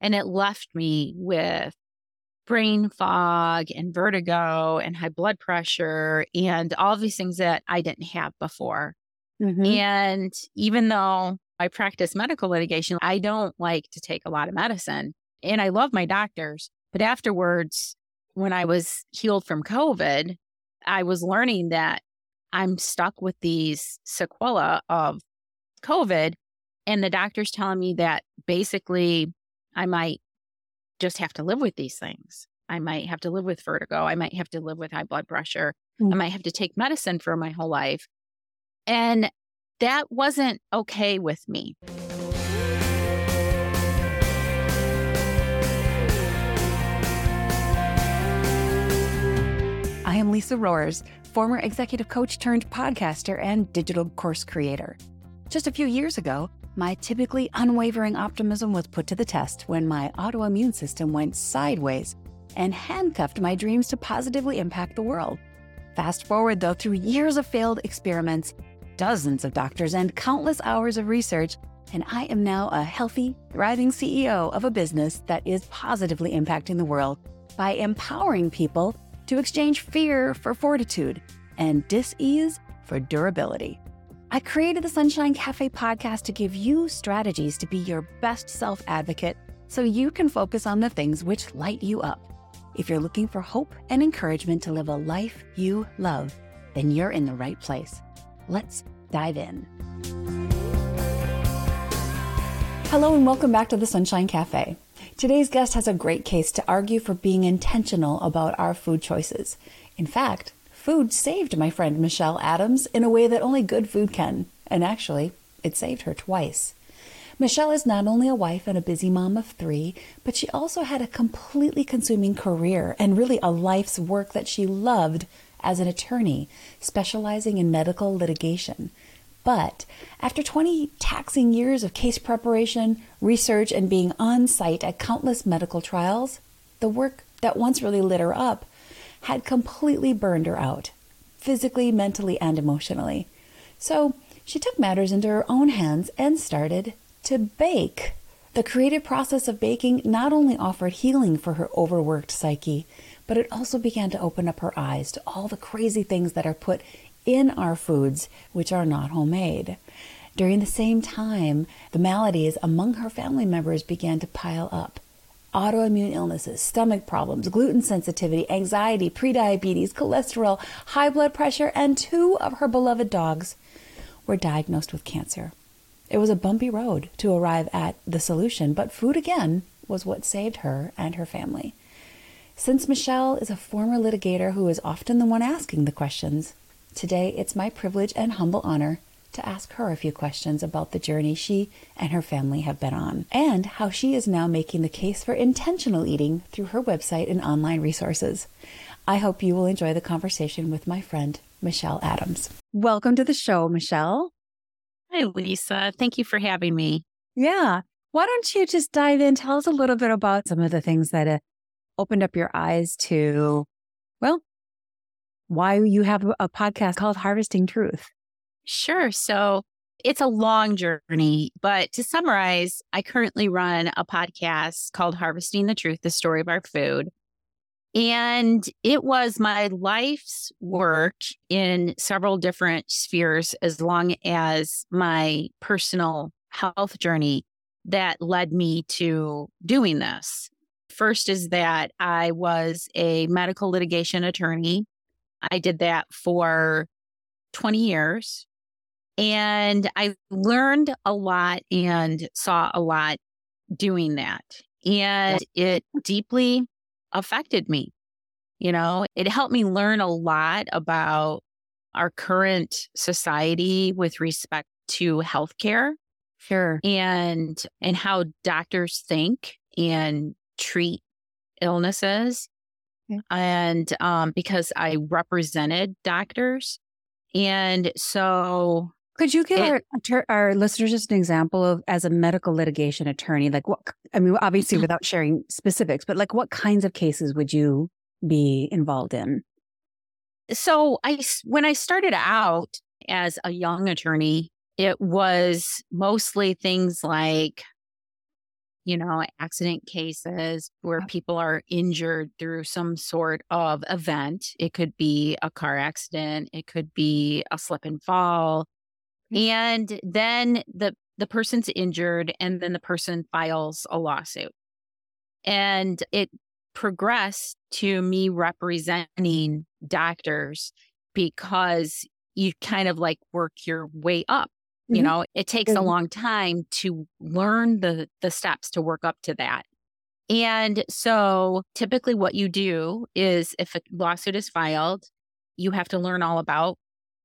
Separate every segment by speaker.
Speaker 1: And it left me with brain fog and vertigo and high blood pressure and all these things that I didn't have before. Mm-hmm. And even though I practice medical litigation, I don't like to take a lot of medicine. And I love my doctors. But afterwards, when I was healed from COVID, I was learning that I'm stuck with these sequela of COVID. And the doctor's telling me that basically I might just have to live with these things. I might have to live with vertigo. I might have to live with high blood pressure. Mm-hmm. I might have to take medicine for my whole life. And that wasn't okay with me.
Speaker 2: I am Lisa Rohrs, former executive coach turned podcaster and digital course creator. Just a few years ago, my typically unwavering optimism was put to the test when my autoimmune system went sideways and handcuffed my dreams to positively impact the world. Fast forward, though, through years of failed experiments, dozens of doctors, and countless hours of research, and I am now a healthy, thriving CEO of a business that is positively impacting the world by empowering people to exchange fear for fortitude and dis-ease for durability. I created the Sunshine Cafe podcast to give you strategies to be your best self advocate so you can focus on the things which light you up. If you're looking for hope and encouragement to live a life you love, then you're in the right place. Let's dive in. Hello, and welcome back to the Sunshine Cafe. Today's guest has a great case to argue for being intentional about our food choices. In fact, Food saved my friend Michelle Adams in a way that only good food can, and actually, it saved her twice. Michelle is not only a wife and a busy mom of three, but she also had a completely consuming career and really a life's work that she loved as an attorney, specializing in medical litigation. But after 20 taxing years of case preparation, research, and being on site at countless medical trials, the work that once really lit her up had completely burned her out, physically, mentally, and emotionally. So she took matters into her own hands and started to bake. The creative process of baking not only offered healing for her overworked psyche, but it also began to open up her eyes to all the crazy things that are put in our foods which are not homemade. During the same time, the maladies among her family members began to pile up autoimmune illnesses, stomach problems, gluten sensitivity, anxiety, prediabetes, cholesterol, high blood pressure, and two of her beloved dogs were diagnosed with cancer. It was a bumpy road to arrive at the solution, but food again was what saved her and her family. Since Michelle is a former litigator who is often the one asking the questions, today it's my privilege and humble honor to ask her a few questions about the journey she and her family have been on, and how she is now making the case for intentional eating through her website and online resources. I hope you will enjoy the conversation with my friend, Michelle Adams. Welcome to the show, Michelle.
Speaker 1: Hi, Lisa. Thank you for having me.
Speaker 2: Yeah. Why don't you just dive in? Tell us a little bit about some of the things that uh, opened up your eyes to, well, why you have a podcast called Harvesting Truth.
Speaker 1: Sure. So it's a long journey, but to summarize, I currently run a podcast called Harvesting the Truth, the story of our food. And it was my life's work in several different spheres, as long as my personal health journey that led me to doing this. First is that I was a medical litigation attorney. I did that for 20 years. And I learned a lot and saw a lot doing that. And it deeply affected me. You know, it helped me learn a lot about our current society with respect to healthcare.
Speaker 2: Sure.
Speaker 1: And and how doctors think and treat illnesses. And um, because I represented doctors. And so
Speaker 2: could you give it, our our listeners just an example of as a medical litigation attorney, like what? I mean, obviously mm-hmm. without sharing specifics, but like what kinds of cases would you be involved in?
Speaker 1: So I, when I started out as a young attorney, it was mostly things like you know, accident cases where people are injured through some sort of event. It could be a car accident, it could be a slip and fall. And then the the person's injured and then the person files a lawsuit. And it progressed to me representing doctors because you kind of like work your way up you mm-hmm. know, it takes mm-hmm. a long time to learn the the steps to work up to that. And so typically what you do is if a lawsuit is filed, you have to learn all about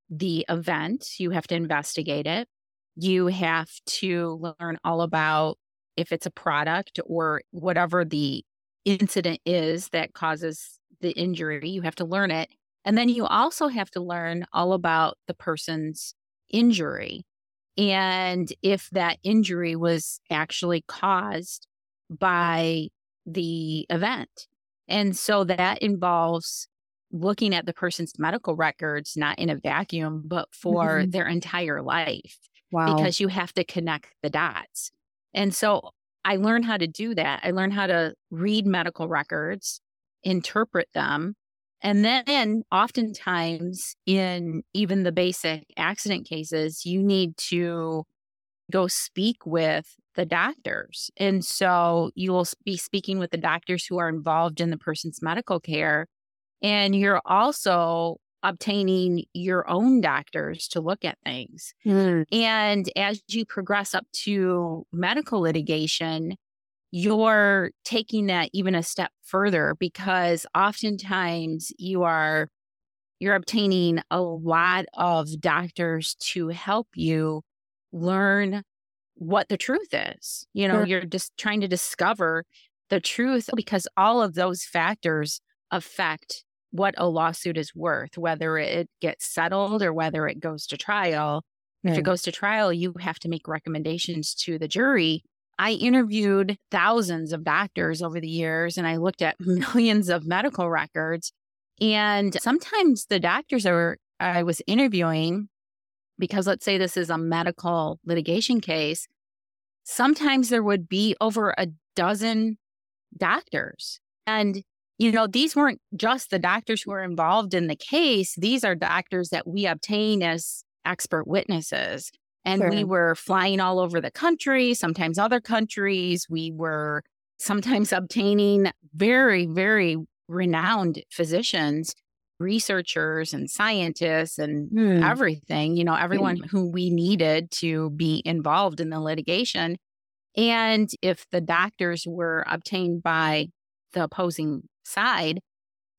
Speaker 1: the event, you have to investigate it. You have to learn all about if it's a product or whatever the incident is that causes the injury, you have to learn it. And then you also have to learn all about the person's injury and if that injury was actually caused by the event. And so that involves looking at the person's medical records, not in a vacuum, but for mm-hmm. their entire life. Wow. Because you have to connect the dots. And so I learned how to do that. I learned how to read medical records, interpret them, and then oftentimes in even the basic accident cases, you need to go speak with the doctors. And so you will be speaking with the doctors who are involved in the person's medical care. And you're also obtaining your own doctors to look at things. Mm. And as you progress up to medical litigation, you're taking that even a step further because oftentimes you are you're obtaining a lot of doctors to help you learn what the truth is. You know, sure. you're just trying to discover the truth because all of those factors affect what a lawsuit is worth, whether it gets settled or whether it goes to trial. Right. If it goes to trial, you have to make recommendations to the jury I interviewed thousands of doctors over the years and I looked at millions of medical records. And sometimes the doctors are I was interviewing, because let's say this is a medical litigation case, sometimes there would be over a dozen doctors. And, you know, these weren't just the doctors who were involved in the case, these are doctors that we obtain as expert witnesses. And sure. we were flying all over the country, sometimes other countries. We were sometimes obtaining very, very renowned physicians, researchers, and scientists, and hmm. everything, you know, everyone hmm. who we needed to be involved in the litigation. And if the doctors were obtained by the opposing side,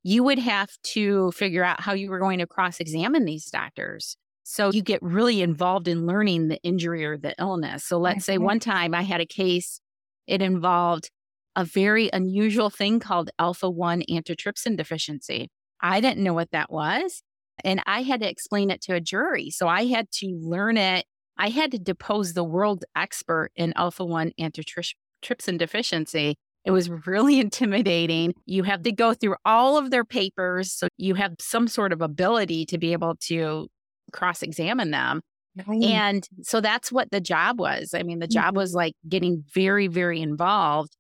Speaker 1: you would have to figure out how you were going to cross examine these doctors. So you get really involved in learning the injury or the illness. So let's say mm-hmm. one time I had a case, it involved a very unusual thing called alpha 1 antitrypsin deficiency. I didn't know what that was. And I had to explain it to a jury. So I had to learn it. I had to depose the world expert in alpha 1 antitrypsin deficiency. It was really intimidating. You have to go through all of their papers. So you have some sort of ability to be able to cross examine them. Right. And so that's what the job was. I mean, the job mm-hmm. was like getting very, very involved.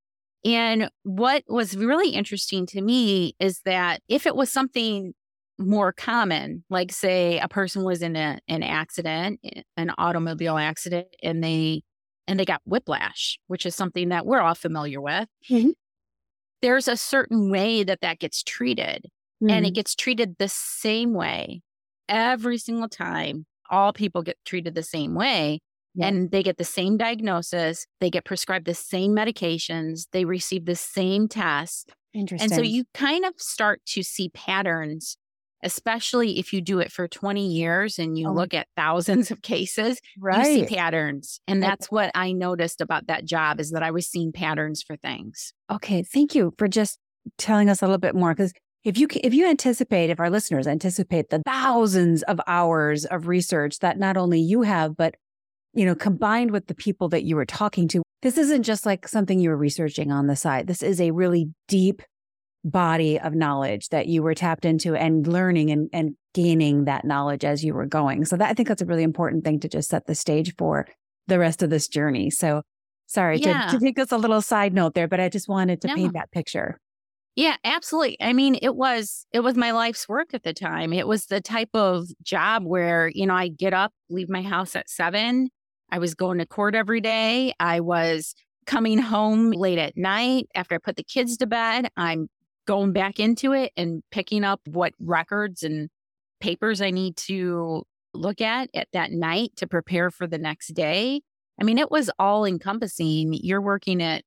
Speaker 1: And what was really interesting to me is that if it was something more common, like say a person was in a, an accident, an automobile accident, and they and they got whiplash, which is something that we're all familiar with. Mm-hmm. There's a certain way that that gets treated, mm-hmm. and it mm-hmm. gets treated the same way every single time, all people get treated the same way. Yeah. And they get the same diagnosis, they get prescribed the same medications, they receive the same tests.
Speaker 2: Interesting.
Speaker 1: And so you kind of start to see patterns, especially if you do it for 20 years and you oh. look at thousands of cases, right. you see patterns. And that's what I noticed about that job is that I was seeing patterns for things.
Speaker 2: Okay. Thank you for just telling us a little bit more because if you if you anticipate if our listeners anticipate the thousands of hours of research that not only you have but you know combined with the people that you were talking to this isn't just like something you were researching on the side this is a really deep body of knowledge that you were tapped into and learning and, and gaining that knowledge as you were going so that i think that's a really important thing to just set the stage for the rest of this journey so Sorry yeah. to, to, take us a little side note there, but I just wanted to no. paint that picture.
Speaker 1: Yeah, absolutely. I mean, it was it was my life's work at the time. It was the type of job where, you know, I get up, leave my house at 7. I was going to court every day. I was coming home late at night after I put the kids to bed. I'm going back into it and picking up what records and papers I need to look at at that night to prepare for the next day. I mean, it was all encompassing. You're working it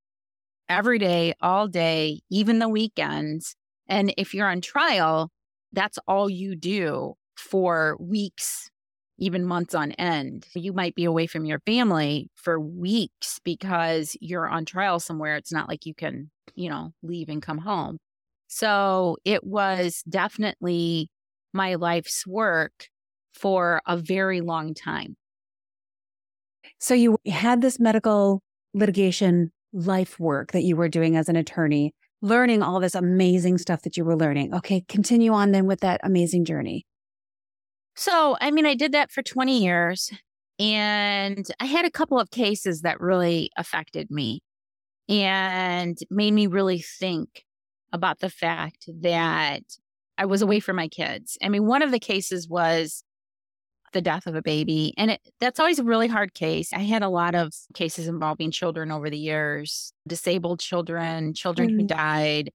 Speaker 1: every day, all day, even the weekends. And if you're on trial, that's all you do for weeks, even months on end. You might be away from your family for weeks because you're on trial somewhere. It's not like you can, you know, leave and come home. So it was definitely my life's work for a very long time.
Speaker 2: So you had this medical litigation life work that you were doing as an attorney, learning all this amazing stuff that you were learning. Okay, continue on then with that amazing journey.
Speaker 1: So, I mean, I did that for 20 years and I had a couple of cases that really affected me and made me really think about the fact that I was away from my kids. I mean, one of the cases was the death of a baby. And it, that's always a really hard case. I had a lot of cases involving children over the years, disabled children, children mm. who died.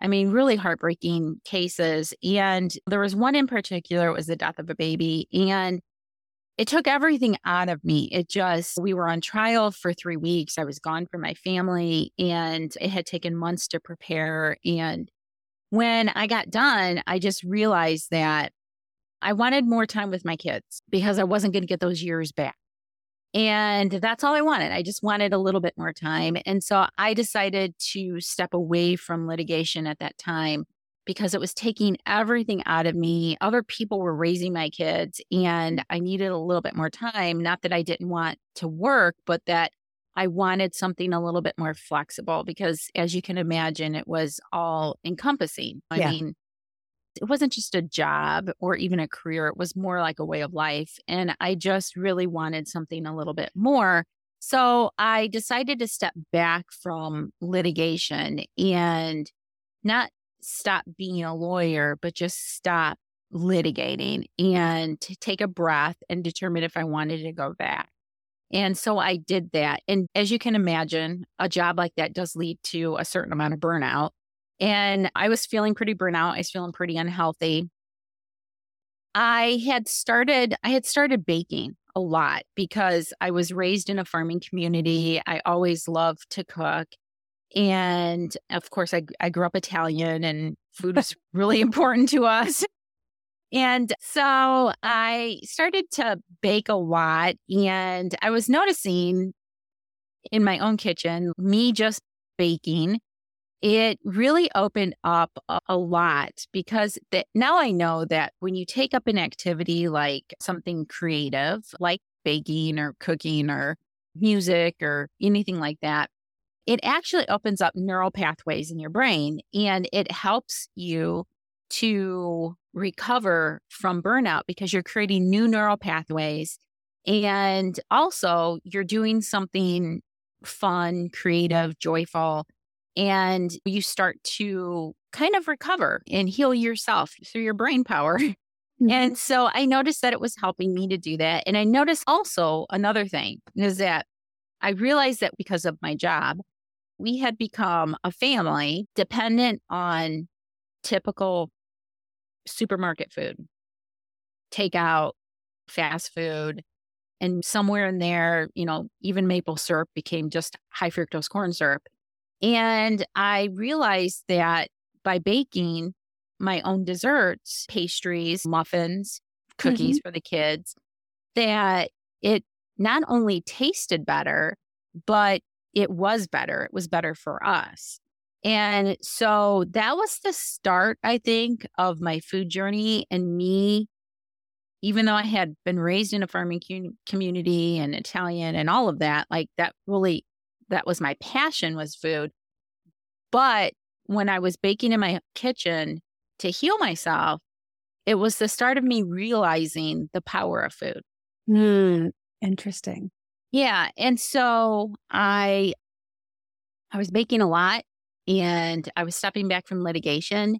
Speaker 1: I mean, really heartbreaking cases. And there was one in particular, it was the death of a baby. And it took everything out of me. It just, we were on trial for three weeks. I was gone from my family and it had taken months to prepare. And when I got done, I just realized that I wanted more time with my kids because I wasn't going to get those years back. And that's all I wanted. I just wanted a little bit more time. And so I decided to step away from litigation at that time because it was taking everything out of me. Other people were raising my kids and I needed a little bit more time. Not that I didn't want to work, but that I wanted something a little bit more flexible because, as you can imagine, it was all encompassing. I yeah. mean, it wasn't just a job or even a career, it was more like a way of life. And I just really wanted something a little bit more. So I decided to step back from litigation and not stop being a lawyer, but just stop litigating and take a breath and determine if I wanted to go back. And so I did that. And as you can imagine, a job like that does lead to a certain amount of burnout. And I was feeling pretty burnout. I was feeling pretty unhealthy. I had started, I had started baking a lot because I was raised in a farming community. I always loved to cook. And of course, I, I grew up Italian and food was really important to us. And so I started to bake a lot. And I was noticing in my own kitchen, me just baking it really opened up a, lot because the, now I know that when you take up an activity like something creative, like baking or cooking or music or anything like that, it actually opens up neural pathways in your brain and it helps you to recover from burnout because you're creating new neural pathways. And also, you're doing something fun, creative, joyful and you start to kind of recover and heal yourself through your brain power. Mm-hmm. And so I noticed that it was helping me to do that. And I noticed also another thing is that I realized that because of my job, we had become a family dependent on typical supermarket food, takeout, fast food. And somewhere in there, you know, even maple syrup became just high fructose corn syrup. And I realized that by baking my own desserts, pastries, muffins, cookies mm-hmm. for the kids, that it not only tasted better, but it was better. It was better for us. And so that was the start, I think, of my food journey and me. Even though I had been raised in a farming community and Italian and all of that, like that really that was my passion was food. But when I was baking in my kitchen to heal myself, it was the start of me realizing the power of food.
Speaker 2: Mm, interesting.
Speaker 1: Yeah. And so I I was baking a lot and I was stepping back from litigation.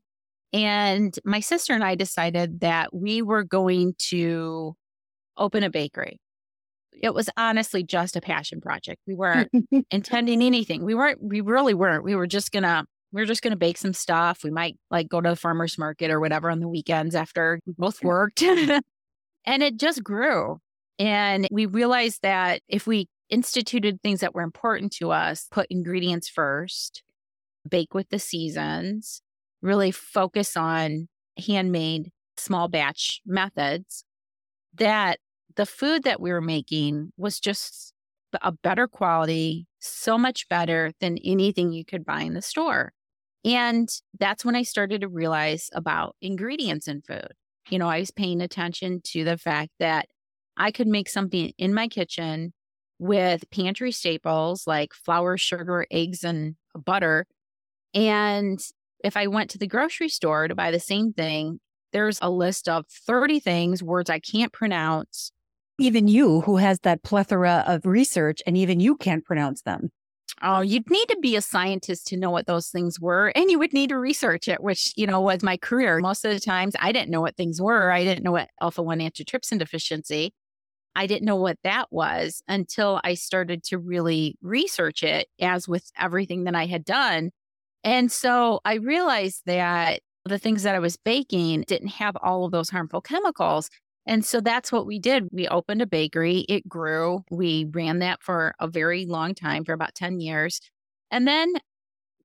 Speaker 1: And my sister and I decided that we were going to open a bakery. It was honestly just a passion project. We weren't intending anything. We weren't, we really weren't. We were just gonna, we were just gonna bake some stuff. We might like go to the farmer's market or whatever on the weekends after we both worked. and it just grew. And we realized that if we instituted things that were important to us, put ingredients first, bake with the seasons, really focus on handmade small batch methods, that the food that we were making was just a better quality, so much better than anything you could buy in the store. And that's when I started to realize about ingredients in food. You know, I was paying attention to the fact that I could make something in my kitchen with pantry staples like flour, sugar, eggs, and butter. And if I went to the grocery store to buy the same thing, there's a list of 30 things, words I can't pronounce.
Speaker 2: Even you, who has that plethora of research, and even you can't pronounce them.
Speaker 1: Oh, you'd need to be a scientist to know what those things were, and you would need to research it, which, you know, was my career. Most of the times I didn't know what things were. I didn't know what alpha 1 antitrypsin deficiency. I didn't know what that was until I started to really research it, as with everything that I had done. And so I realized that the things that I was baking didn't have all of those harmful chemicals. And so that's what we did. We opened a bakery, it grew. We ran that for a very long time, for about 10 years. And then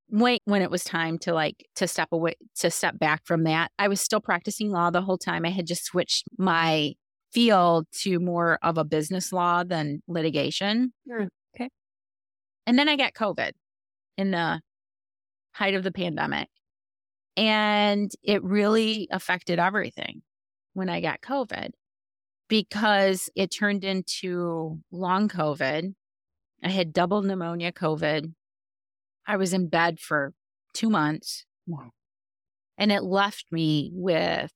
Speaker 1: when, when it was time to like to step away to step back from that i was still practicing law the whole time i had just switched my field to more of a business law than litigation.
Speaker 2: Okay.
Speaker 1: And then I got COVID in the height of the pandemic. And it really affected everything when I got COVID because it turned into long COVID. I had double pneumonia COVID. I was in bed for two months.
Speaker 2: Wow.
Speaker 1: And it left me with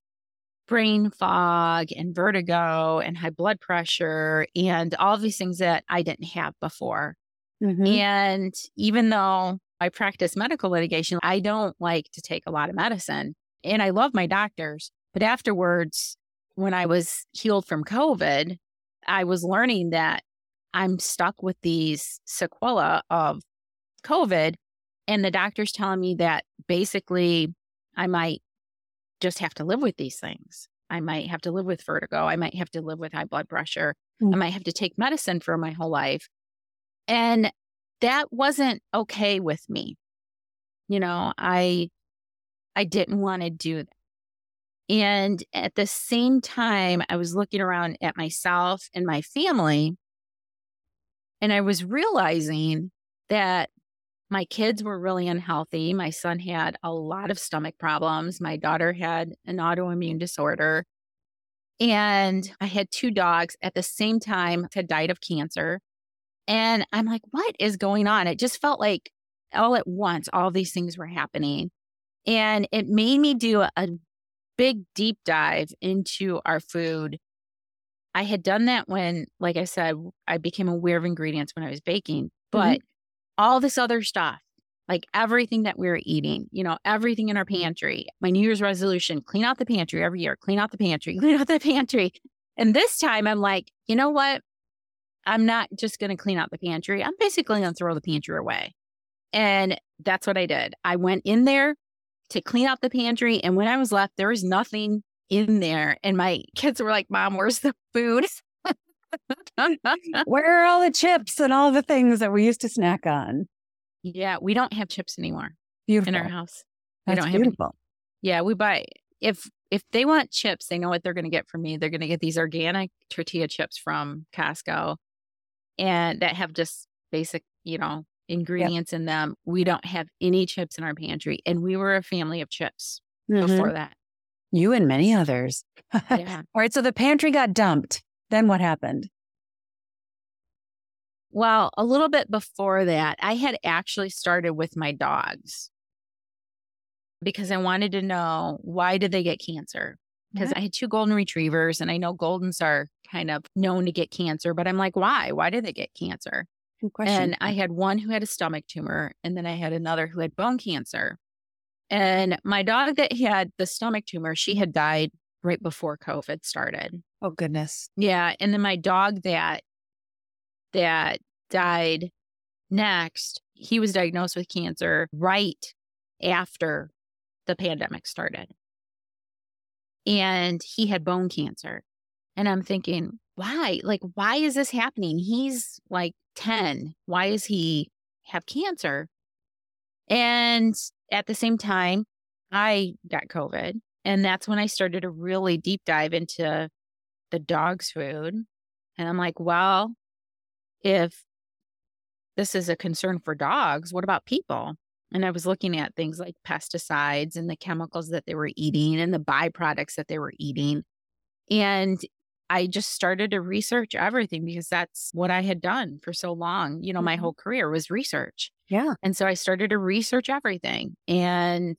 Speaker 1: brain fog and vertigo and high blood pressure and all these things that I didn't have before. Mm-hmm. And even though I practice medical litigation, I don't like to take a lot of medicine. And I love my doctors. But afterwards, when I was healed from COVID, I was learning that I'm stuck with these sequela of COVID. And the doctor's telling me that basically I might just have to live with these things. I might have to live with vertigo. I might have to live with high blood pressure. Mm. I might have to take medicine for my whole life. And that wasn't okay with me. You know, I I didn't want to do that. And at the same time, I was looking around at myself and my family and I was realizing that my kids were really unhealthy. My son had a lot of stomach problems. My daughter had an autoimmune disorder. And I had two dogs at the same time had died of cancer. And I'm like, what is going on? It just felt like all at once, all these things were happening. And it made me do a, big deep dive into our food. I had done that when, like I said, I became aware of ingredients when I was baking, but mm-hmm all this other stuff, like everything that we are eating, you know, everything in our pantry. My New Year's resolution clean out the pantry every year, clean out the pantry, clean out the pantry. And this time I'm like, you know what? I'm not just going to clean out the pantry. I'm basically going to throw the pantry away. And that's what I did. I went in there to clean out the pantry. And when I was left, there was nothing in there. And my kids were like, Mom, where's the food?
Speaker 2: Where are all the chips and all the things that we used to snack on?
Speaker 1: Yeah, we don't have chips anymore.
Speaker 2: Beautiful.
Speaker 1: In our house.
Speaker 2: That's we don't beautiful. have.
Speaker 1: Yeah, we buy if if they want chips, they know what they're going to get from me. They're going to get these organic tortilla chips from Costco and that have just basic, you know, ingredients yep. in them. We don't have any chips in our pantry and we were a family of chips mm-hmm. before that.
Speaker 2: You and many others. Yeah. All right, so the pantry got dumped. Then what happened?
Speaker 1: Well, a little bit before that, I had actually started with my dogs because I wanted to know why did they get cancer? because I had two golden retrievers and I know goldens are kind of known to get cancer, but I'm like, why? Why did they get cancer?
Speaker 2: Good question.
Speaker 1: And I had one who had a stomach tumor, and then I had another who had bone cancer. And my dog that had the stomach tumor, she had died right before COVID started.
Speaker 2: Oh goodness.
Speaker 1: Yeah. And then my dog that that died next, he was diagnosed with cancer right after the pandemic started. And he had bone cancer. And I'm thinking, why? Like, why is this happening? He's like 10. Why is he have cancer? And at the same time, I got COVID. And that's when I started to really deep dive into the dog's food. And I'm like, well, if this is a concern for dogs, what about people? And I was looking at things like pesticides and the chemicals that they were eating and the byproducts that they were eating. And I just started to research everything because that's what I had done for so long. You know, my
Speaker 2: Mhm.
Speaker 1: whole career was research.
Speaker 2: Yeah.
Speaker 1: And so I started to research everything. And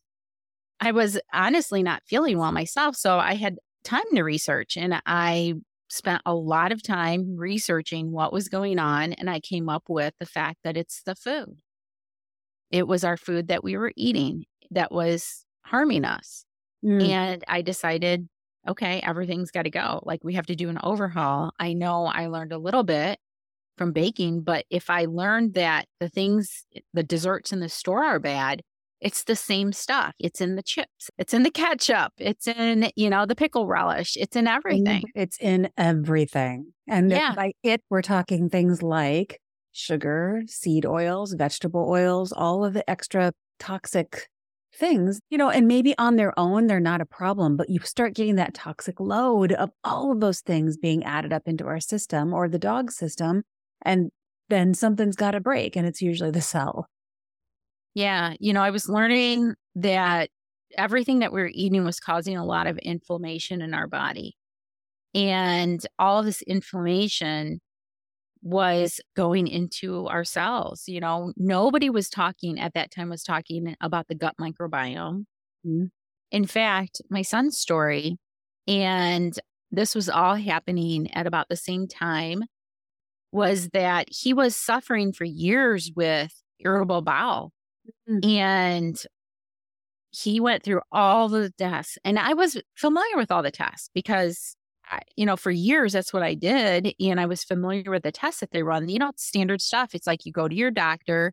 Speaker 1: I was honestly not feeling well myself. So I had time to research and I spent a lot of time researching what was going on. And I came up with the fact that it's the food. It was our food that we were eating that was harming us.
Speaker 2: Mm.
Speaker 1: And I decided, okay, everything's got to go. Like we have to do an overhaul. I know I learned a little bit from baking, but if I learned that the things, the desserts in the store are bad, it's the same stuff. It's in the chips, it's in the ketchup, it's in, you know, the pickle relish, it's in mm-hmm. everything.
Speaker 3: It's in everything. And
Speaker 1: Yeah.
Speaker 3: by it, we're talking things like sugar, seed oils, vegetable oils, all of the extra toxic things, you know, and maybe on their own, they're not a problem, but you start getting that toxic load of all of those things being added up into our system or the dog system. And then something's got to break, and it's usually the cell.
Speaker 1: Yeah. You know, I was learning that everything that we were eating was causing a lot of inflammation in our body. And all this inflammation was going into our cells. You know, nobody was talking at that time was talking about the gut microbiome.
Speaker 3: Mhm.
Speaker 1: In fact, my son's story, and this was all happening at about the same time, was that he was suffering for years with irritable bowel.
Speaker 3: Mm.
Speaker 1: And he went through all the tests. And I was familiar with all the tests because, I, you know, for years, that's what I did. And I was familiar with the tests that they run. You know, standard stuff. It's like you go to your doctor,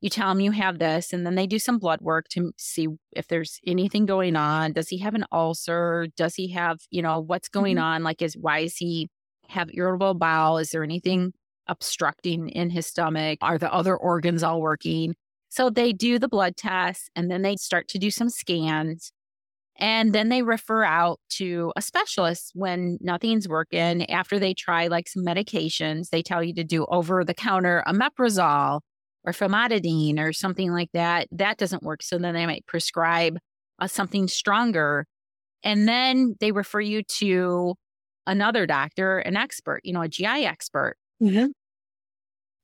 Speaker 1: you tell them you have this, and then they do some blood work to see if there's anything going on. Does he have an ulcer? Does he have, you know, what's going
Speaker 3: Mhm.
Speaker 1: on? Like, is why is he have irritable bowel? Is there anything obstructing in his stomach? Are the other organs all working? So they do the blood tests and then they start to do some scans. And then they refer out to a specialist when nothing's working. After they try like some medications, they tell you to do over the counter omeprazole or famotidine or something like that. That doesn't work. So then they might prescribe uh, something stronger. And then they refer you to another doctor, an expert, you know, a GI expert.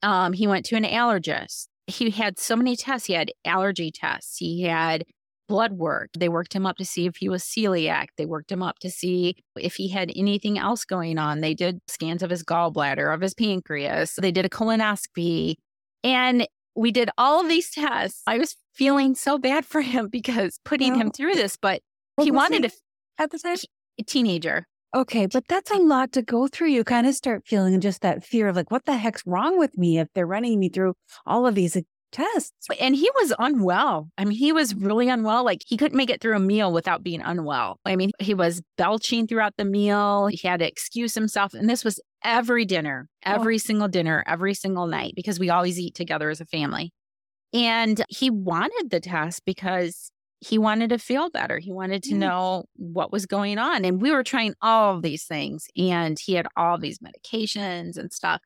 Speaker 1: Um, he went to an allergist. He had so many tests. He had allergy tests. He had blood work. They worked him up to see if he was celiac. They worked him up to see if he had anything else going on. They did scans of his gallbladder, of his pancreas. They did a colonoscopy. And we did all of these tests. I was feeling so bad for him because putting him through this, but
Speaker 3: What
Speaker 1: he wanted
Speaker 3: he
Speaker 1: to,
Speaker 3: at the time.
Speaker 1: a teenager.
Speaker 3: Okay, but that's a lot to go through. You kind of start feeling just that fear of like, what the heck's wrong with me if they're running me through all of these tests?
Speaker 1: And he was unwell. I mean, he was really unwell. Like he couldn't make it through a meal without being unwell. I mean, he was belching throughout the meal. He had to excuse himself. And this was every dinner, oh. every single dinner, every single night, because we always eat together as a family. And he wanted the test because he wanted to feel better. He wanted to
Speaker 3: mm.
Speaker 1: know what was going on. And we were trying all of these things. And he had all these medications and stuff.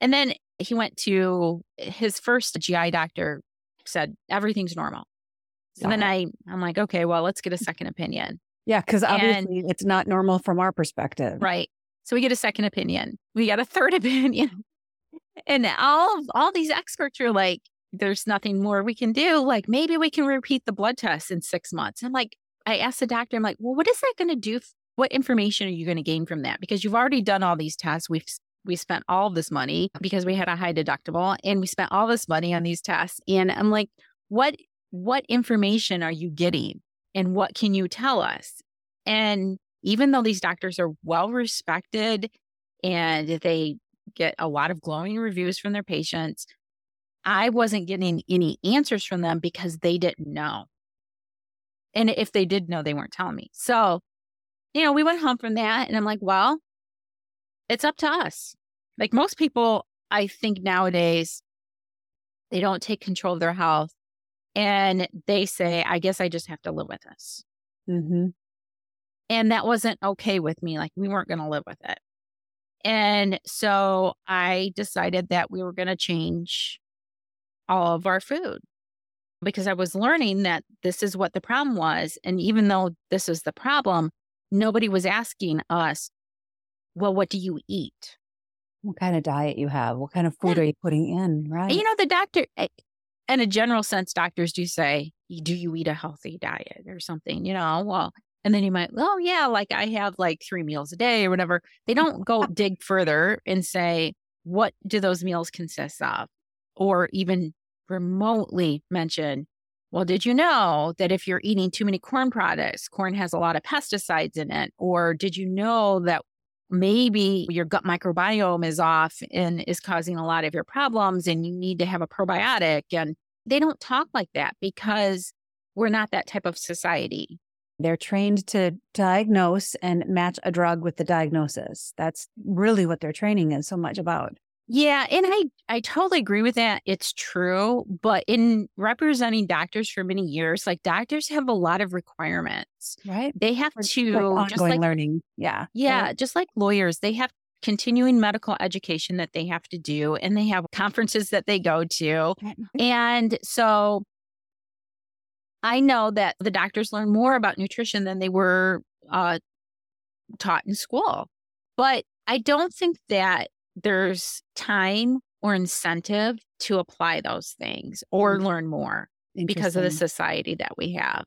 Speaker 1: And then he went to his first GI doctor said everything's normal. So then I I'm like, okay, well, let's get a mm. second opinion.
Speaker 3: Yeah, because
Speaker 1: And-
Speaker 3: obviously it's not normal from our perspective.
Speaker 1: Right. So we get a second opinion. We got a third opinion. And all all these experts are like, there's nothing more we can do. Like maybe we can repeat the blood test in six months. I'm like, I asked the doctor, I'm like, well, what is that going to do? What information are you going to gain from that? Because you've already done all these tests. We've we spent all this money because we had a high deductible and we spent all this money on these tests. And I'm like, what what information are you getting? And what can you tell us? And even though these doctors are well respected and they get a lot of glowing reviews from their patients, I wasn't getting any answers from them because they didn't know. And if they did know, they weren't telling me. So, you know, we went home from that and I'm like, well, it's up to us. Like most people, I think nowadays, they don't take control of their health and they say, I guess I just have to live with this.
Speaker 3: Mm-hmm.
Speaker 1: And that wasn't okay with me. Like we weren't going to live with it. And so I decided that we were going to change all of our food because I was learning that this is what the problem was. And even though this is the problem, nobody was asking us, well, what do you eat?
Speaker 3: What kind of diet you have? What kind of food
Speaker 1: Yeah.
Speaker 3: are you putting in? Right.
Speaker 1: You know, the doctor, eh, in a general sense, doctors do say, do you eat a healthy diet or something? You know, well, and then you might, oh, yeah, like I have like three meals a day or whatever. They don't go dig further and say, what do those meals consist of? Or even remotely mention, well, did you know that if you're eating too many corn products, corn has a lot of pesticides in it? Or did you know that maybe your gut microbiome is off and is causing a lot of your problems and you need to have a probiotic? And they don't talk like that because we're not that type of society.
Speaker 3: They're trained to diagnose and match a drug with the diagnosis. That's really what their training is so much about.
Speaker 1: Yeah, and I I totally agree with that. It's true, but in representing doctors for many years, like doctors have a lot of requirements.
Speaker 3: Right.
Speaker 1: They have
Speaker 3: Like
Speaker 1: to
Speaker 3: ongoing
Speaker 1: just like
Speaker 3: learning. Yeah.
Speaker 1: yeah, just like lawyers, they have continuing medical education that they have to do and they have conferences that they go to. And so I know that the doctors learn more about nutrition than they were uh, taught in school. But I don't think that there's time or incentive to apply those things or learn more because of the society that we have.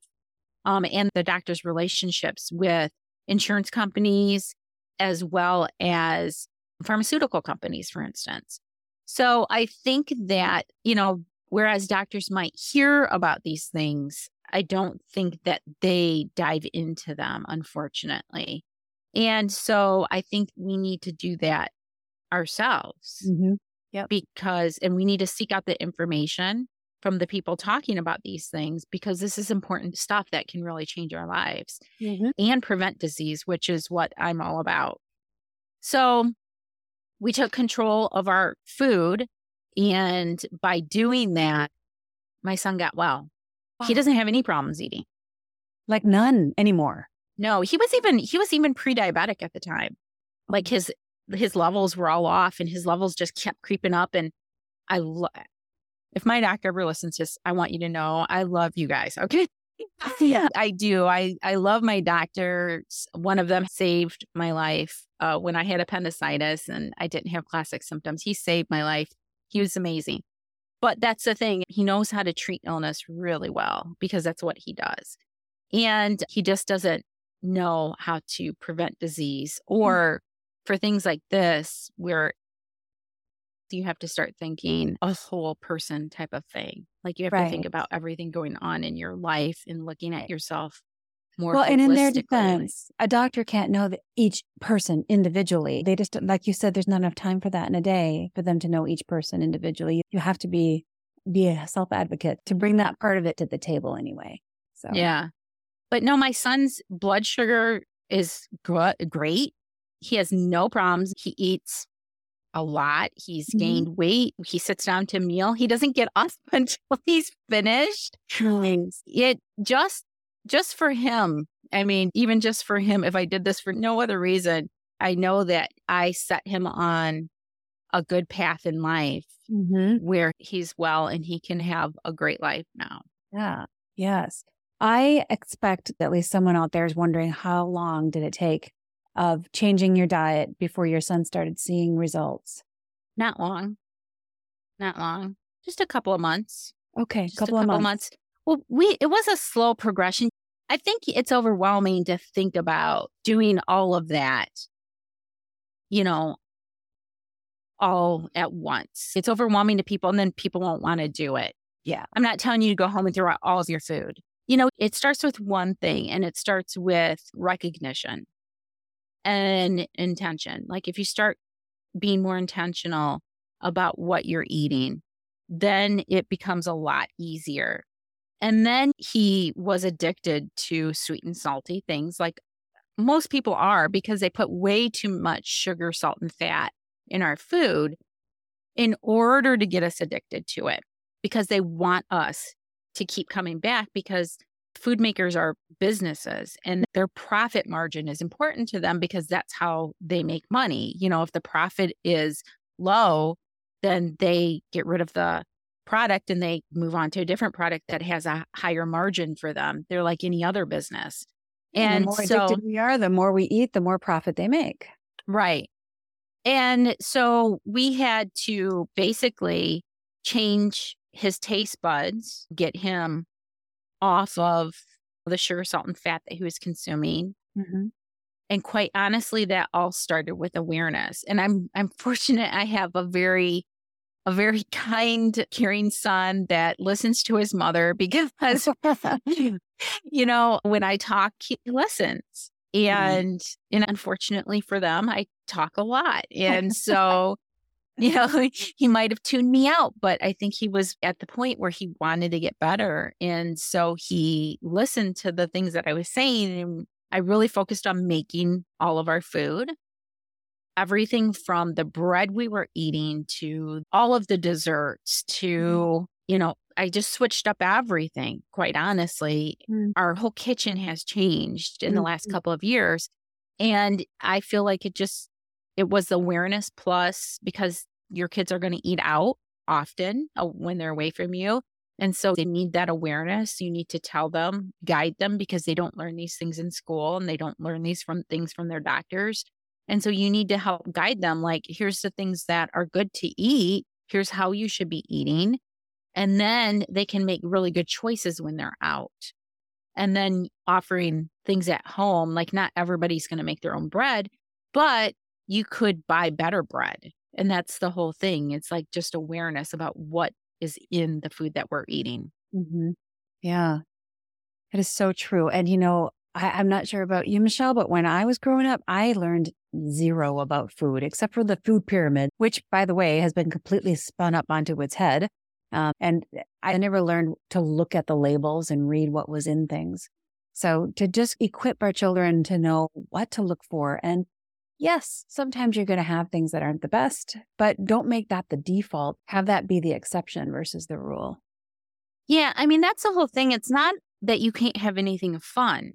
Speaker 1: Um, and the doctor's relationships with insurance companies as well as pharmaceutical companies, for instance. So I think that, you know, whereas doctors might hear about these things, I don't think that they dive into them, unfortunately. And so I think we need to do that ourselves
Speaker 3: Mhm.
Speaker 1: because, and we need to seek out the information from the people talking about these things because this is important stuff that can really change our lives and prevent disease, which is what I'm all about. So we took control of our food. And by doing that, my son got well. He doesn't have any problems eating.
Speaker 3: Like none anymore.
Speaker 1: No, he was even he was even pre-diabetic at the time. Like his his levels were all off and his levels just kept creeping up and I lo- if my doctor ever listens to this, I want you to know I love you guys, okay? yeah, I do. I I love my doctors. One of them saved my life uh, when I had appendicitis and I didn't have classic symptoms. He saved my life. He was amazing. But that's the thing. He knows how to treat illness really well because that's what he does. And he just doesn't know how to prevent disease or for things like this where you have to start thinking a whole person type of thing. Like you have to think about everything going on in your life and looking at yourself more
Speaker 3: Well, and in their defense, a doctor can't know each person individually. They just, like you said, there's not enough time for that in a day for them to know each person individually. You have to be be a self advocate to bring that part of it to the table anyway. So
Speaker 1: Yeah. But no, my son's blood sugar is gr- great. He has no problems. He eats a lot. He's
Speaker 3: Mhm.
Speaker 1: gained weight. He sits down to a meal. He doesn't get up until he's finished. It just just for him. I mean, even just for him, if I did this for no other reason, I know that I set him on a good path in life
Speaker 3: Mhm.
Speaker 1: where he's well and he can have a great life now.
Speaker 3: Yeah. Yes. I expect that at least someone out there is wondering how long did it take of changing your diet before your son started seeing results?
Speaker 1: Not long. Not long. Just a couple of months.
Speaker 3: Okay,
Speaker 1: Just
Speaker 3: couple,
Speaker 1: a couple
Speaker 3: of months.
Speaker 1: Well, we it was a slow progression. I think it's overwhelming to think about doing all of that, you know, all at once. It's overwhelming to people, and then people won't want to do it.
Speaker 3: Yeah.
Speaker 1: I'm not telling you to go home and throw out all of your food. You know, it starts with one thing, and it starts with recognition and intention. Like if you start being more intentional about what you're eating, then it becomes a lot easier. And then he was addicted to sweet and salty things like most people are because they put way too much sugar, salt, and fat in our food in order to get us addicted to it because they want us to keep coming back because food makers are businesses and their profit margin is important to them because that's how they make money. You know, if the profit is low, then they get rid of the product and they move on to a different product that has a higher margin for them. They're like any other business.
Speaker 3: And, the more
Speaker 1: so,
Speaker 3: addicted we are, the more we eat, the more profit they make.
Speaker 1: Right. And so we had to basically change his taste buds, get him off of the sugar, salt, and fat that he was consuming.
Speaker 3: Mm-hmm.
Speaker 1: And quite honestly, that all started with awareness. And I'm I'm fortunate I have a very a very kind, caring son that listens to his mother because you know, when I talk, he listens. And mm-hmm. and unfortunately for them, I talk a lot. And so you know, he might have tuned me out, but I think he was at the point where he wanted to get better. And so he listened to the things that I was saying. And I really focused on making all of our food. Everything from the bread we were eating to all of the desserts to, mm-hmm. you know, I just switched up everything, quite honestly. Mm-hmm. Our whole kitchen has changed in mm-hmm. the last couple of years. And I feel like it just it was awareness plus because your kids are going to eat out often uh, when they're away from you. And so they need that awareness. You need to tell them, guide them because they don't learn these things in school and they don't learn these from things from their doctors. And so you need to help guide them like, here's the things that are good to eat. Here's how you should be eating. And then they can make really good choices when they're out. And then offering things at home, like not everybody's going to make their own bread, but you could buy better bread. And that's the whole thing. It's like just awareness about what is in the food that we're eating.
Speaker 3: Mm-hmm. Yeah, it is so true. And, you know, I, am not sure about you, Michelle, but when I was growing up, I learned zero about food except for the food pyramid, which, by the way, has been completely spun up onto its head. Um, and I never learned to look at the labels and read what was in things. So to just equip our children to know what to look for and Yes, sometimes you're going to have things that aren't the best, but don't make that the default. Have that be the exception versus the rule.
Speaker 1: Yeah, I mean, that's the whole thing. It's not that you can't have anything fun.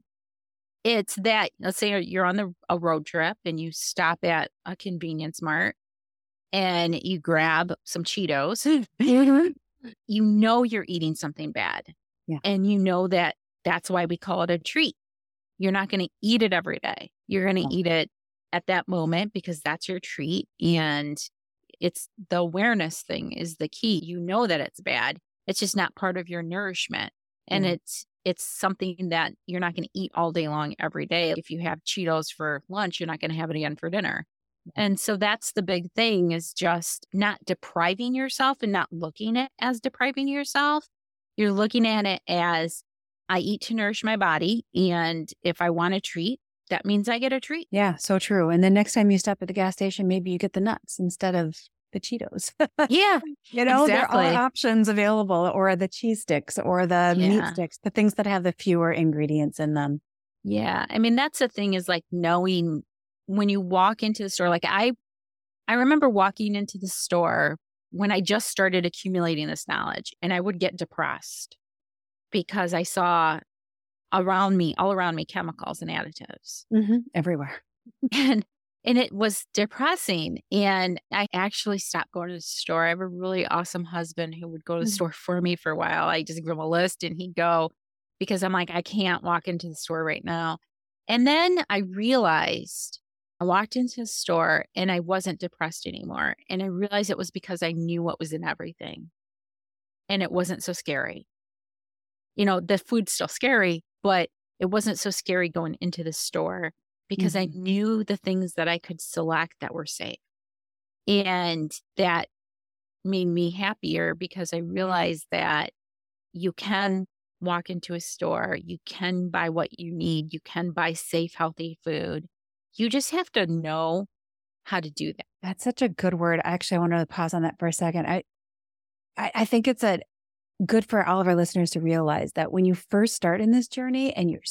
Speaker 1: It's that, let's say you're on the, a road trip and you stop at a convenience mart and you grab some Cheetos. Mm-hmm. you know you're eating something bad.
Speaker 3: Yeah.
Speaker 1: And you know that that's why we call it a treat. You're not going to eat it every day. You're going to eat it at that moment because that's your treat. And it's the awareness thing is the key. You know that it's bad. It's just not part of your nourishment. And mm. it's it's something that you're not going to eat all day long every day. If you have Cheetos for lunch, you're not going to have it again for dinner. And so that's the big thing is just not depriving yourself and not looking at as depriving yourself. You're looking at it as I eat to nourish my body. And if I want a treat, that means I get a treat.
Speaker 3: Yeah, so true. And then next time you stop at the gas station, maybe you get the nuts instead of the Cheetos.
Speaker 1: yeah.
Speaker 3: You know, exactly. there are options available, or the cheese sticks or the yeah. meat sticks, the things that have the fewer ingredients in them.
Speaker 1: Yeah. I mean, that's the thing is like knowing when you walk into the store, like I, I remember walking into the store when I just started accumulating this knowledge and I would get depressed because I saw around me, all around me, chemicals and additives
Speaker 3: mm-hmm. everywhere.
Speaker 1: And and it was depressing. And I actually stopped going to the store. I have a really awesome husband who would go to the mm-hmm. store for me for a while. I just give him a list and he'd go because I'm like, I can't walk into the store right now. And then I realized I walked into the store and I wasn't depressed anymore. And I realized it was because I knew what was in everything. And it wasn't so scary. You know, the food's still scary, but it wasn't so scary going into the store because
Speaker 2: Mhm.
Speaker 1: I knew the things that I could select that were safe. And that made me happier because I realized that you can walk into a store, you can buy what you need, you can buy safe, healthy food. You just have to know how to do that.
Speaker 2: That's such a good word. Actually, I want to pause on that for a second. I, I, I think it's a good for all of our listeners to realize that when you first start in this journey and you're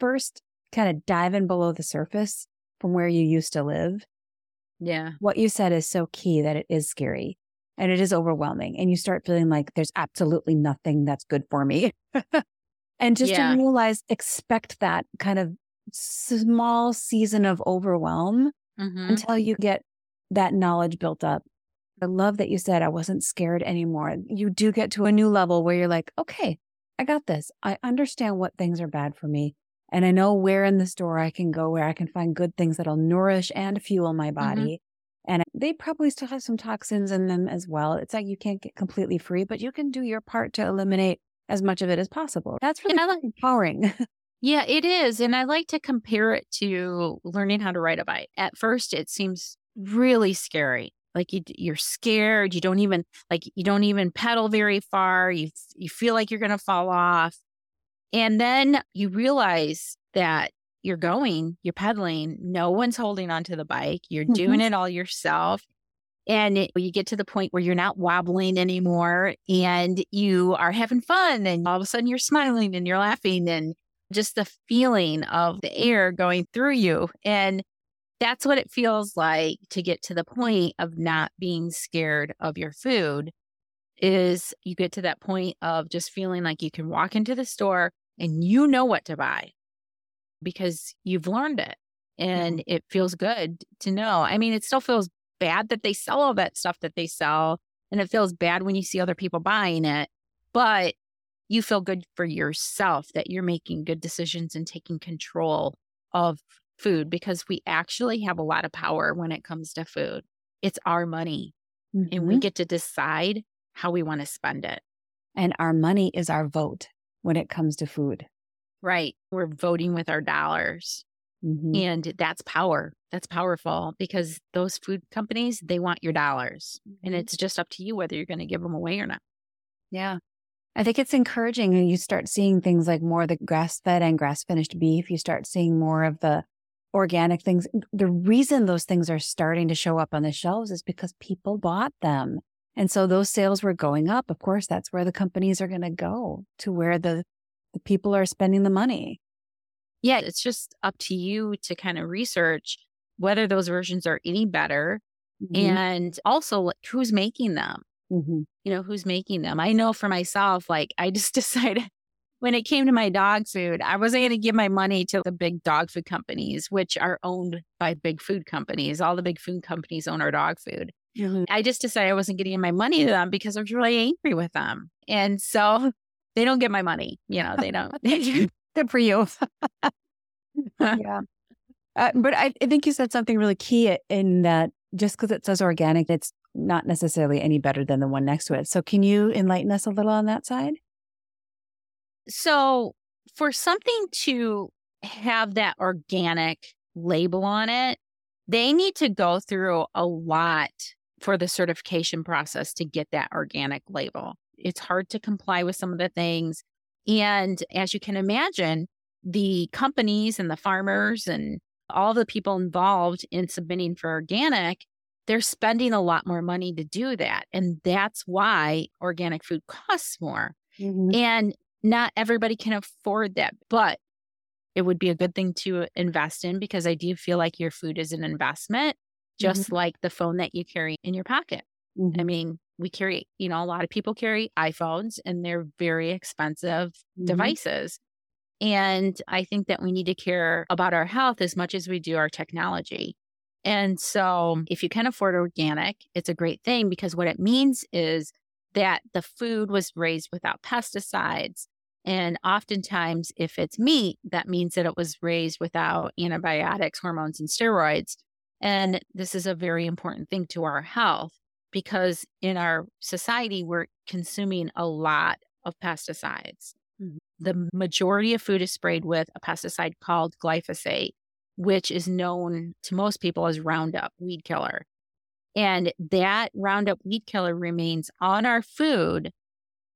Speaker 2: first kind of diving below the surface from where you used to live,
Speaker 1: Yeah.
Speaker 2: what you said is so key that it is scary and it is overwhelming. And you start feeling like there's absolutely nothing that's good for me. and just
Speaker 1: Yeah.
Speaker 2: to realize, expect that kind of small season of overwhelm
Speaker 1: Mhm.
Speaker 2: until you get that knowledge built up. I love that you said I wasn't scared anymore. You do get to a new level where you're like, okay, I got this. I understand what things are bad for me. And I know where in the store I can go where I can find good things that'll nourish and fuel my mm-hmm. body. And they probably still have some toxins in them as well. It's like you can't get completely free, but you can do your part to eliminate as much of it as possible. That's really
Speaker 1: like
Speaker 2: empowering.
Speaker 1: Yeah, it is. And I like to compare it to learning how to ride a bike. At first, it seems really scary. Like you, you're scared. You don't even like you don't even pedal very far. You you feel like you're going to fall off, and then you realize that you're going, you're pedaling. No one's holding onto the bike. You're
Speaker 2: Mhm.
Speaker 1: doing it all yourself. And it, you get to the point where you're not wobbling anymore and you are having fun. And all of a sudden you're smiling and you're laughing and just the feeling of the air going through you. And that's what it feels like to get to the point of not being scared of your food is you get to that point of just feeling like you can walk into the store and you know what to buy because you've learned it mm-hmm. and it feels good to know. I mean, it still feels bad that they sell all that stuff that they sell and it feels bad when you see other people buying it, but you feel good for yourself that you're making good decisions and taking control of food because we actually have a lot of power when it comes to food. It's our money and we
Speaker 2: Mhm.
Speaker 1: get to decide how we want to spend it.
Speaker 2: and our money is our vote when it comes to food.
Speaker 1: Right. We're voting with our dollars.
Speaker 2: Mhm.
Speaker 1: And that's power. That's powerful because those food companies, they want your dollars. And
Speaker 2: Mhm.
Speaker 1: it's just up to you whether you're going to give them away or not.
Speaker 2: Yeah. I think it's encouraging and you start seeing things like more of the grass fed and grass finished beef. You start seeing more of the organic things. The reason those things are starting to show up on the shelves is because people bought them. And so those sales were going up. Of course, that's where the companies are going to go to where the, the people are spending the money.
Speaker 1: Yeah, it's just up to you to kind of research whether those versions are any better
Speaker 2: Mhm.
Speaker 1: and also like, who's making them.
Speaker 2: Mhm.
Speaker 1: You know, who's making them. I know for myself, like, I just decided when it came to my dog food, I wasn't going to give my money to the big dog food companies, which are owned by big food companies. All the big food companies own our dog food.
Speaker 2: Mhm.
Speaker 1: I just decided I wasn't getting my money to them because I was really angry with them. And so they don't get my money. You know, they don't.
Speaker 2: Good for you. yeah. Uh, but I, I think you said something really key in that just because it says organic, it's not necessarily any better than the one next to it. So can you enlighten us a little on that side?
Speaker 1: So for something to have that organic label on it, they need to go through a lot for the certification process to get that organic label. It's hard to comply with some of the things. And as you can imagine, the companies and the farmers and all the people involved in submitting for organic, they're spending a lot more money to do that. And that's why organic food costs more. Mm-hmm. And not everybody can afford that, but it would be a good thing to invest in because I do feel like your food is an investment, just like the phone that you carry in your pocket.
Speaker 2: Mhm.
Speaker 1: I mean, we carry, you know, a lot of people carry iPhones and they're very expensive
Speaker 2: Mhm.
Speaker 1: devices. And I think that we need to care about our health as much as we do our technology. And so, if you can afford organic, it's a great thing because what it means is that the food was raised without pesticides. And oftentimes, if it's meat, that means that it was raised without antibiotics, hormones, and steroids. And this is a very important thing to our health because in our society, we're consuming a lot of pesticides. mm-hmm. the majority of food is sprayed with a pesticide called glyphosate, which is known to most people as Roundup weed killer. And that Roundup weed killer remains on our food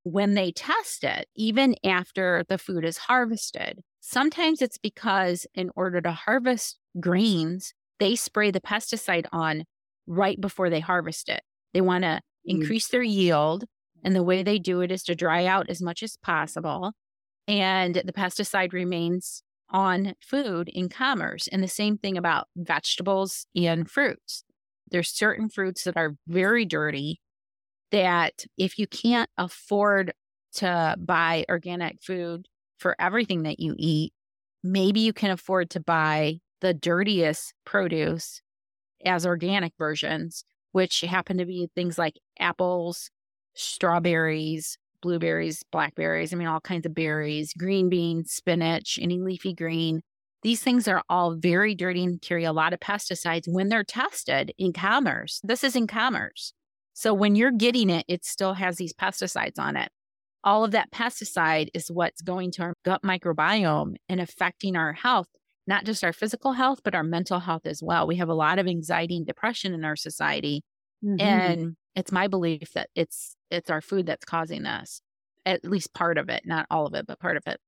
Speaker 1: when they test it, even after the food is harvested. Sometimes it's because, in order to harvest greens, they spray the pesticide on right before they harvest it. They want to mm. increase their yield. And the way they do it is to dry out as much as possible. And the pesticide remains on food in commerce. And the same thing about vegetables and fruits. There's certain fruits that are very dirty that if you can't afford to buy organic food for everything that you eat, maybe you can afford to buy the dirtiest produce as organic versions, which happen to be things like apples, strawberries, blueberries, blackberries, I mean, all kinds of berries, green beans, spinach, any leafy green. These things are all very dirty and carry a lot of pesticides when they're tested in commerce. This is in commerce. So when you're getting it, it still has these pesticides on it. All of that pesticide is what's going to our gut microbiome and affecting our health, not just our physical health, but our mental health as well. We have a lot of anxiety and depression in our society. Mm-hmm. And it's my belief that it's it's our food that's causing this. At least part of it, not all of it, but part of it.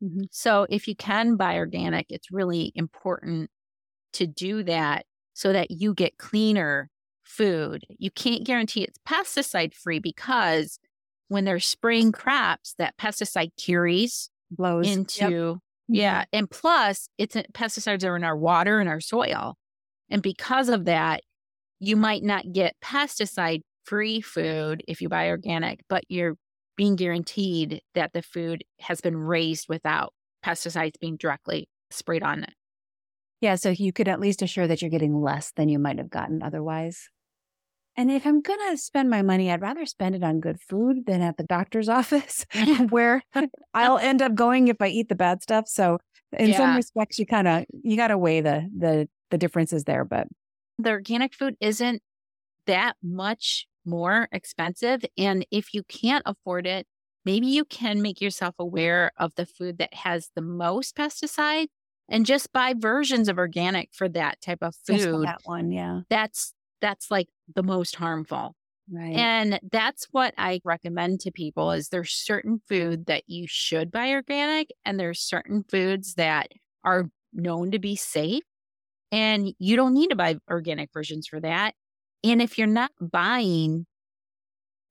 Speaker 1: Mm-hmm. So if you can buy organic, it's really important to do that so that you get cleaner food. You can't guarantee it's pesticide free because when they're spraying crops, that pesticide carries
Speaker 2: blows
Speaker 1: into yep. Mm-hmm. yeah, and plus it's pesticides are in our water and our soil, and because of that, you might not get pesticide free food if you buy organic, but you're being guaranteed that the food has been raised without pesticides being directly sprayed on it.
Speaker 2: Yeah, so you could at least assure that you're getting less than you might have gotten otherwise. And if I'm going to spend my money, I'd rather spend it on good food than at the doctor's office where I'll end up going if I eat the bad stuff. So in yeah. some respects you kind of you got to weigh the the the differences there, but
Speaker 1: the organic food isn't that much more expensive and if you can't afford it, maybe you can make yourself aware of the food that has the most pesticide and just buy versions of organic for that type of food.
Speaker 2: that one, yeah.
Speaker 1: That's that's like the most harmful.
Speaker 2: Right.
Speaker 1: And that's what I recommend to people is there's certain food that you should buy organic and there's certain foods that are known to be safe and you don't need to buy organic versions for that. And if you're not buying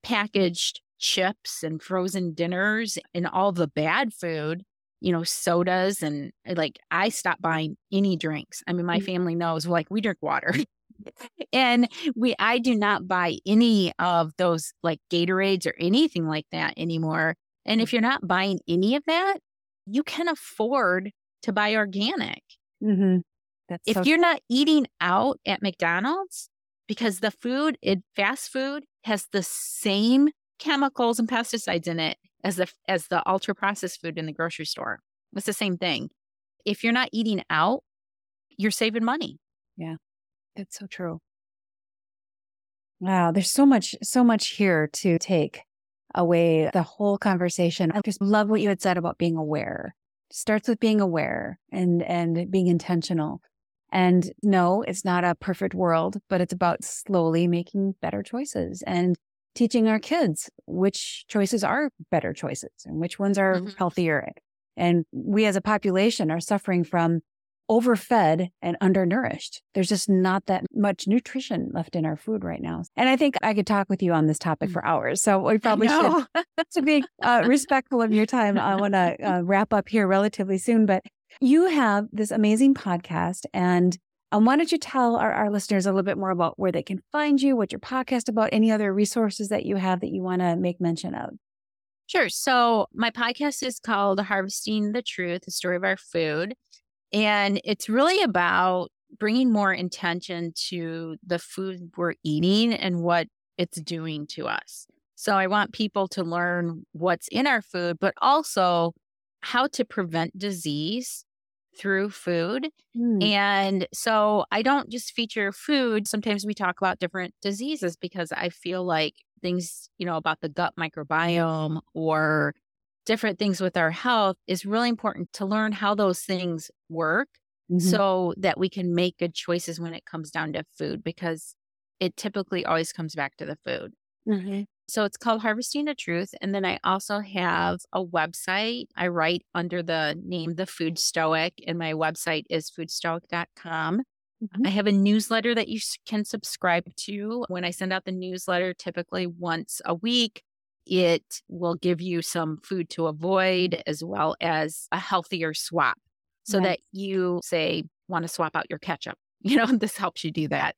Speaker 1: packaged chips and frozen dinners and all the bad food, you know, sodas and like I stopped buying any drinks. I mean, my mm. family knows like we drink water. and we I do not buy any of those like Gatorades or anything like that anymore. And if you're not buying any of that, you can afford to buy organic.
Speaker 2: Mm-hmm.
Speaker 1: if so- you're not eating out at McDonald's, because the food, it fast food has the same chemicals and pesticides in it as the as the ultra processed food in the grocery store. It's the same thing. If you're not eating out, you're saving money.
Speaker 2: Yeah. It's so true. Wow, there's so much, so much here to take away the whole conversation. I just love what you had said about being aware. It starts with being aware and and being intentional. And no, it's not a perfect world, but it's about slowly making better choices and teaching our kids which choices are better choices and which ones are mm-hmm. healthier. And we as a population are suffering from overfed and undernourished. There's just not that much nutrition left in our food right now. And I think I could talk with you on this topic for hours. So we probably should, to be uh, respectful of your time, I want to uh, wrap up here relatively soon. But you have this amazing podcast and um, why don't you tell our, our listeners a little bit more about where they can find you, what your podcast about, any other resources that you have that you want to make mention of?
Speaker 1: Sure. So my podcast is called Harvesting the Truth, the story of our food. And it's really about bringing more intention to the food we're eating and what it's doing to us. So I want people to learn what's in our food, but also how to prevent disease through food. Mm. And so I don't just feature food. Sometimes we talk about different diseases because I feel like things, you know, about the gut microbiome or different things with our health is really important to learn how those things work
Speaker 3: Mhm.
Speaker 1: so that we can make good choices when it comes down to food because it typically always comes back to the food.
Speaker 3: Mhm.
Speaker 1: So it's called Harvesting the Truth. And then I also have a website. I write under the name The Food Stoic, and my website is foodstoic.com.
Speaker 3: Mhm.
Speaker 1: I have a newsletter that you can subscribe to. When I send out the newsletter, typically once a week, it will give you some food to avoid as well as a healthier swap so that you say, want to swap out your ketchup. You know, this helps you do that.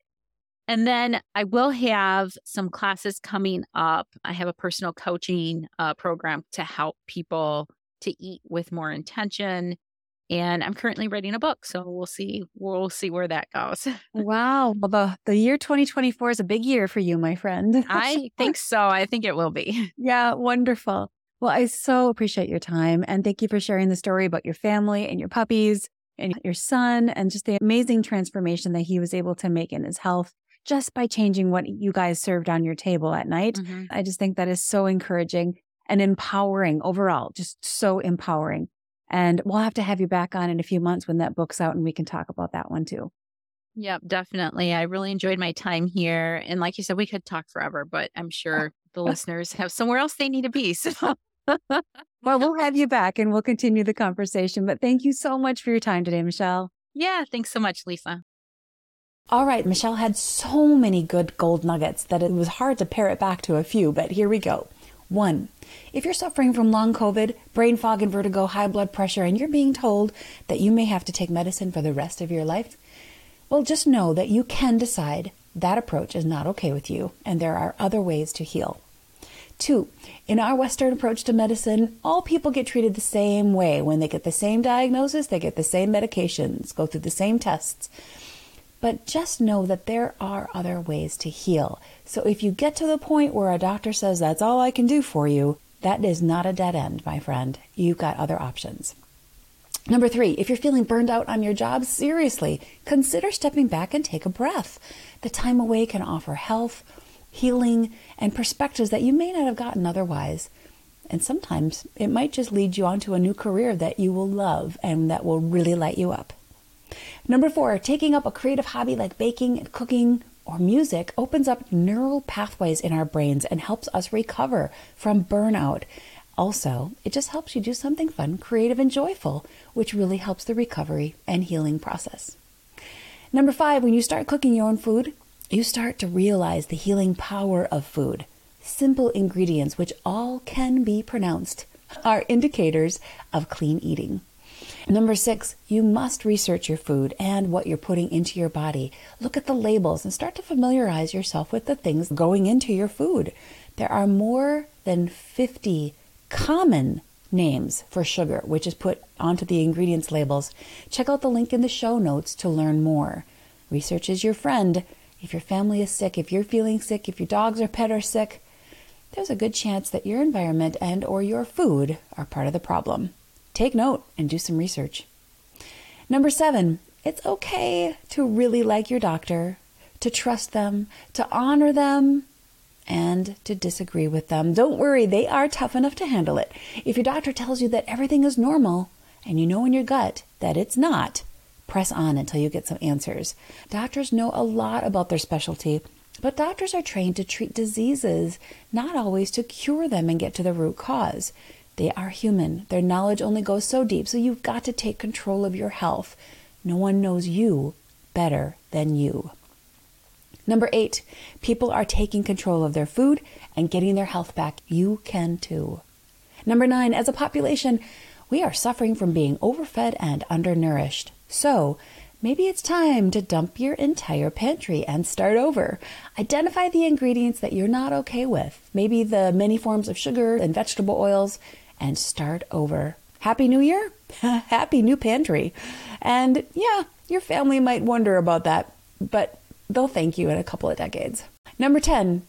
Speaker 1: And then I will have some classes coming up. I have a personal coaching uh, program to help people to eat with more intention. And I'm currently writing a book, so we'll see. We'll see where that goes.
Speaker 3: Wow. Well, the, the year 2024 is a big year for you, my friend.
Speaker 1: I think so. I think it will be.
Speaker 3: Yeah, wonderful. Well, I so appreciate your time and thank you for sharing the story about your family and your puppies and your son and just the amazing transformation that he was able to make in his health just by changing what you guys served on your table at night.
Speaker 1: Mhm.
Speaker 3: I just think that is so encouraging and empowering overall, just so empowering. And we'll have to have you back on in a few months when that book's out and we can talk about that one too.
Speaker 1: Yep, definitely. I really enjoyed my time here. And like you said, we could talk forever, but I'm sure the listeners have somewhere else they need to be. So
Speaker 3: Well, we'll have you back and we'll continue the conversation. But thank you so much for your time today, Michelle.
Speaker 1: yeah, thanks so much, Lisa.
Speaker 2: All right, Michelle had so many good gold nuggets that it was hard to pare it back to a few, but here we go. One, if you're suffering from long COVID, brain fog and vertigo, high blood pressure, and you're being told that you may have to take medicine for the rest of your life, well, just know that you can decide that approach is not okay with you, and there are other ways to heal. Two, in our Western approach to medicine, all people get treated the same way. When they get the same diagnosis, they get the same medications, go through the same tests. But just know that there are other ways to heal. So if you get to the point where a doctor says that's all I can do for you, that is not a dead end, my friend. You've got other options. Number three, if you're feeling burned out on your job, seriously, consider stepping back and take a breath. The time away can offer health, healing, and perspectives that you may not have gotten otherwise. And sometimes it might just lead you onto a new career that you will love and that will really light you up. Number four, taking up a creative hobby like baking, and cooking, or music opens up neural pathways in our brains and helps us recover from burnout. Also, it just helps you do something fun, creative, and joyful, which really helps the recovery and healing process. Number five, when you start cooking your own food, you start to realize the healing power of food. Simple ingredients, which all can be pronounced, are indicators of clean eating. Number six, you must research your food and what you're putting into your body. Look at the labels and start to familiarize yourself with the things going into your food. There are more than 50 common names for sugar, which is put onto the ingredients labels. Check out the link in the show notes to learn more. Research is your friend. If your family is sick, if you're feeling sick, if your dogs or pet are sick, there's a good chance that your environment and or your food are part of the problem. Take note and do some research. Number 7, it's okay to really like your doctor, to trust them, to honor them, and to disagree with them. Don't worry, they are tough enough to handle it. If your doctor tells you that everything is normal and you know in your gut that it's not, press on until you get some answers. Doctors know a lot about their specialty, but doctors are trained to treat diseases, not always to cure them and get to the root cause. They are human. Their knowledge only goes so deep, so you've got to take control of your health. No one knows you better than you. Number eight, people are taking control of their food and getting their health back. You can too. Number nine, as a population, we are suffering from being overfed and undernourished. So, maybe it's time to dump your entire pantry and start over. Identify the ingredients that you're not okay with, maybe the many forms of sugar and vegetable oils, and start over. Happy New Year! Happy new pantry. And yeah, your family might wonder about that, but they'll thank you in a couple of decades. Number 10,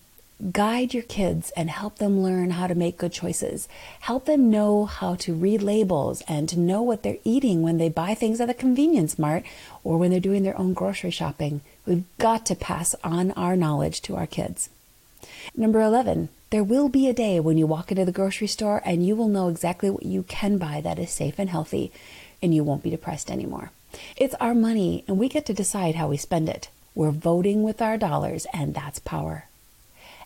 Speaker 2: guide your kids and help them learn how to make good choices. Help them know how to read labels and to know what they're eating when they buy things at the convenience mart or when they're doing their own grocery shopping. We've got to pass on our knowledge to our kids. Number 11, there will be a day when you walk into the grocery store and you will know exactly what you can buy that is safe and healthy, and you won't be depressed anymore. It's our money, and we get to decide how we spend it. We're voting with our dollars, and that's power.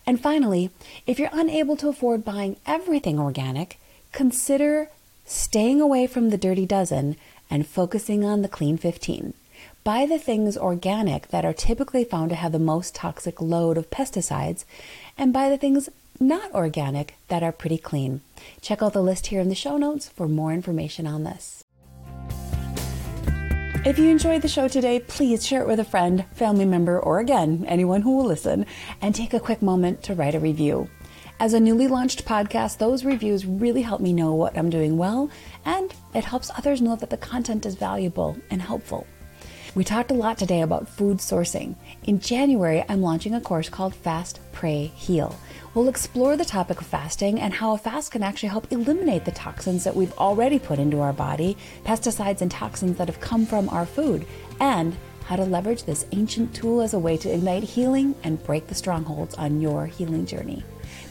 Speaker 2: And finally, if you're unable to afford buying everything organic, consider staying away from the dirty dozen and focusing on the clean 15. Buy the things organic that are typically found to have the most toxic load of pesticides, and buy the things not organic that are pretty clean. Check out the list here in the show notes for more information on this. If you enjoyed the show today, please share it with a friend, family member, or again, anyone who will listen, and take a quick moment to write a review. As a newly launched podcast, those reviews really help me know what I'm doing well, and it helps others know that the content is valuable and helpful. We talked a lot today about food sourcing. In January, I'm launching a course called Fast, Pray, Heal. We'll explore the topic of fasting and how a fast can actually help eliminate the toxins that we've already put into our body, pesticides and toxins that have come from our food, and how to leverage this ancient tool as a way to ignite healing and break the strongholds on your healing journey.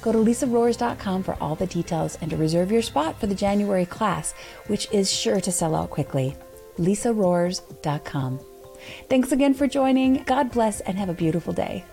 Speaker 2: Go to lisarohrs.com for all the details and to reserve your spot for the January class, which is sure to sell out quickly. lisarohrs.com. Thanks again for joining. God bless and have a beautiful day.